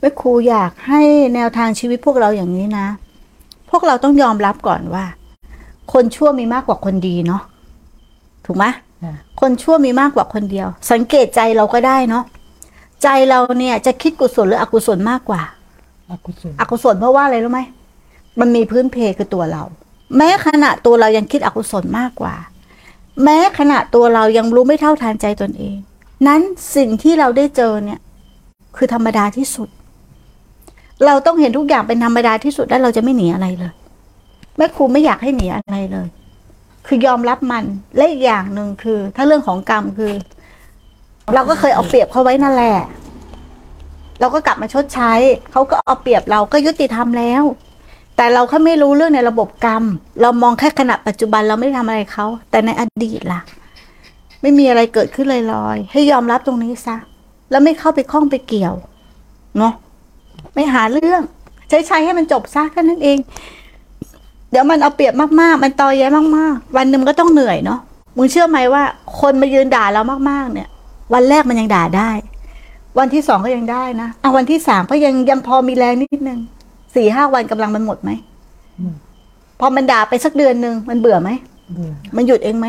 แม่ครูอยากให้แนวทางชีวิตพวกเราอย่างนี้นะ พวกเราต้องยอมรับก่อนว่า คนชั่วมีมากกว่าคนดีเนาะถูกไหมค่ะคนชั่วมีมากกว่าคนเดียว สังเกตใจเราก็ได้เนาะใจเราเนี่ยจะคิดกุศลหรืออกุศลมากกว่าอกุศลอกุศลเพราะว่าอะไรรู้ไหมมันมีพื้นเพคือตัวเรา แม้ขณะตัวเรายังคิดอกุศลมากกว่า แม้ขณะตัวเรายังรู้ไม่เท่าทานใจตนเอง นั้นสิ่งที่เราได้เจอเนี่ย คือธรรมดาที่สุด เราต้องเห็นทุกอย่างเป็นธรรมดาที่สุดแล้วเราจะไม่หนีอะไรเลย แม่ครูไม่อยากให้หนีอะไรเลย คือยอมรับมันและอีกอย่างหนึ่งคือ ถ้าเรื่องของกรรมคือ เราก็เคยเอาเปรียบเขาไว้นั่นแหละ เราก็กลับมาชดใช้ เขาก็เอาเปรียบเราก็ยุติธรรมแล้ว แต่เราแค่ไม่รู้เรื่องในระบบกรรม เรามองแค่ขณะปัจจุบันเราไม่ได้ทำอะไรเขาแต่ในอดีตล่ะ ไม่มีอะไรเกิดขึ้นลอยๆให้ยอมรับตรงนี้ซะแล้วไม่เข้าไปคล้องไปเกี่ยว เนาะ ไม่หาเรื่อง ใช้ใช้ให้มันจบซะแค่นั้นเอง เดี๋ยวมันเอาเปรียบมากๆ มันตอแย้มากๆ วันหนึ่งมันก็ต้องเหนื่อยเนาะมึงเชื่อไหมว่า คนมายืนด่าเรามากๆ เนี่ย วันแรกมันยังด่าได้ วันที่สองก็ยังได้นะเอาวันที่สามก็ยังยังพอมีแรงนิดนึงสี่ห้าวันกำลังมันหมดไหมพอมันด่าไปสักเดือนหนึ่งมันเบื่อไหมเบื่อมันหยุดเองไหม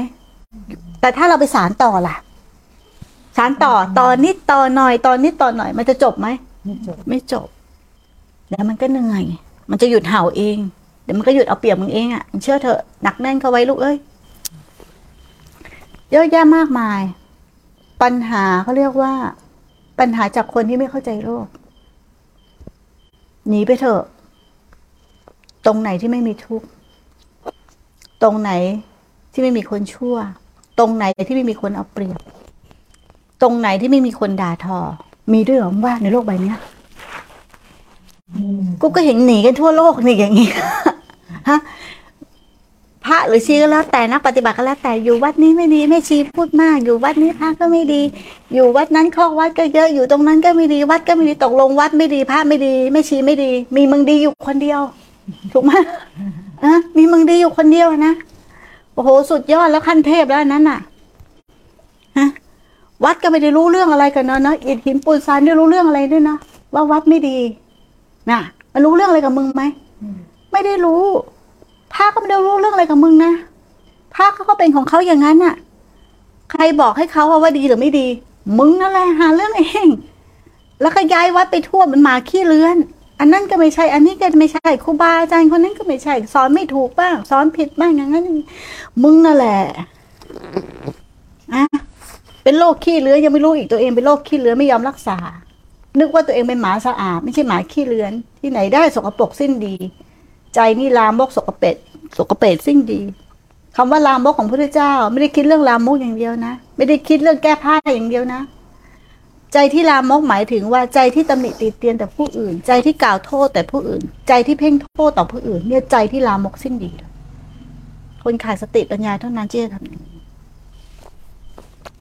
แต่ถ้าเราไปสารต่อล่ะ สารต่อตอนนิดตอนหน่อยตอนนิดตอนหน่อย มันจะจบไหม ไม่จบไม่จบเดี๋ยวมันก็เหนื่อย มันจะหยุดเห่าเอง เดี๋ยวมันก็หยุดเอาเปรียบมึงเองอะ่ะเชื่อเถอะหนักแน่นเข้าไว้ลูกเอ้ยเยอะแยะมากมาย ปัญหาเขาเรียกว่า ปัญหาจากคนที่ไม่เข้าใจโลกหนีไปเถอะ ตรงไหนที่ไม่มีทุกข์ตรงไหนที่ไม่มีคนชั่ว ตรงไหนที่ไม่มีคนเอาเปรียบ ตรงไหนที่ไม่มีคนด่าทอ มีด้วยหรอว่าในโลกใบนี้กูก็เห็นหนีกันทั่วโลกนี่อย่างงี้ฮะพระหรือชีก็แล้วแต่นักปฏิบัติก็แล้วแต่อยู่วัดนี้ไม่ดีแม่ชีพูดมาก อยู่วัดนี้พระก็ไม่ดี อยู่วัดนั้นข้อวัดก็เยอะอยู่ตรงนั้นก็ไม่ดีวัดก็ไม่ดีตกลงวัดไม่ดีพระไม่ดีแม่ชีไม่ดี มีมึงดีอยู่คนเดียว ถูกไหมอะมีมึงดีอยู่คนเดียวนะโอ้โหสุดยอดแล้วขั้นเทพแล้วนั้นน่ะฮะ วัดก็ไม่ได้รู้เรื่องอะไรกันนะเนาะอิฐหินปูนทรายไม่รู้เรื่องอะไรด้วยนะว่าวัดไม่ดีน่ะมันรู้เรื่องอะไรกับมึงไหมไม่ได้รู้พระก็ไม่ได้รู้เรื่องอะไรกับมึงนะพระเขาก็เป็นของเขาอย่างนั้นน่ะ ใครบอกให้เขาว่าดีหรือไม่ดี มึงนั่นแหละหาเรื่องเอง แล้วก็ย้ายวัดไปทั่วมันหมาขี้เลื้อน อันนั้นก็ไม่ใช่ อันนี้ก็ไม่ใช่ครูบาอาจารย์คนนั้นก็ไม่ใช่สอนไม่ถูกบ้างสอนผิดบ้างอย่างนั้นนี้มึงนั่นแหละ เป็นโรคขี้เลื้อนยังไม่รู้อีกตัวเองเป็นโรคขี้เลื้อนไม่ยอมรักษา นึกว่าตัวเองเป็นหมาสะอาด ไม่ใช่หมาขี้เลือนที่ไหนได้สกปรกสิ้นดี ใจนี่ลามกสกปรกสกปรกสิ้นดีคำว่าลามกของพระเจ้า ไม่ได้คิดเรื่องลามกอย่างเดียวนะ ไม่ได้คิดเรื่องแก้ผ้าอย่างเดียวนะ ใจที่ลามกหมายถึงว่าใจที่ตำหนิติเตียนแต่ผู้อื่น ใจที่กล่าวโทษแต่ผู้อื่น ใจที่เพ่งโทษต่อผู้อื่น เนี่ยใจที่ลามกสิ้นดี คนขาดสติปัญญาเท่านั้นที่จะทำ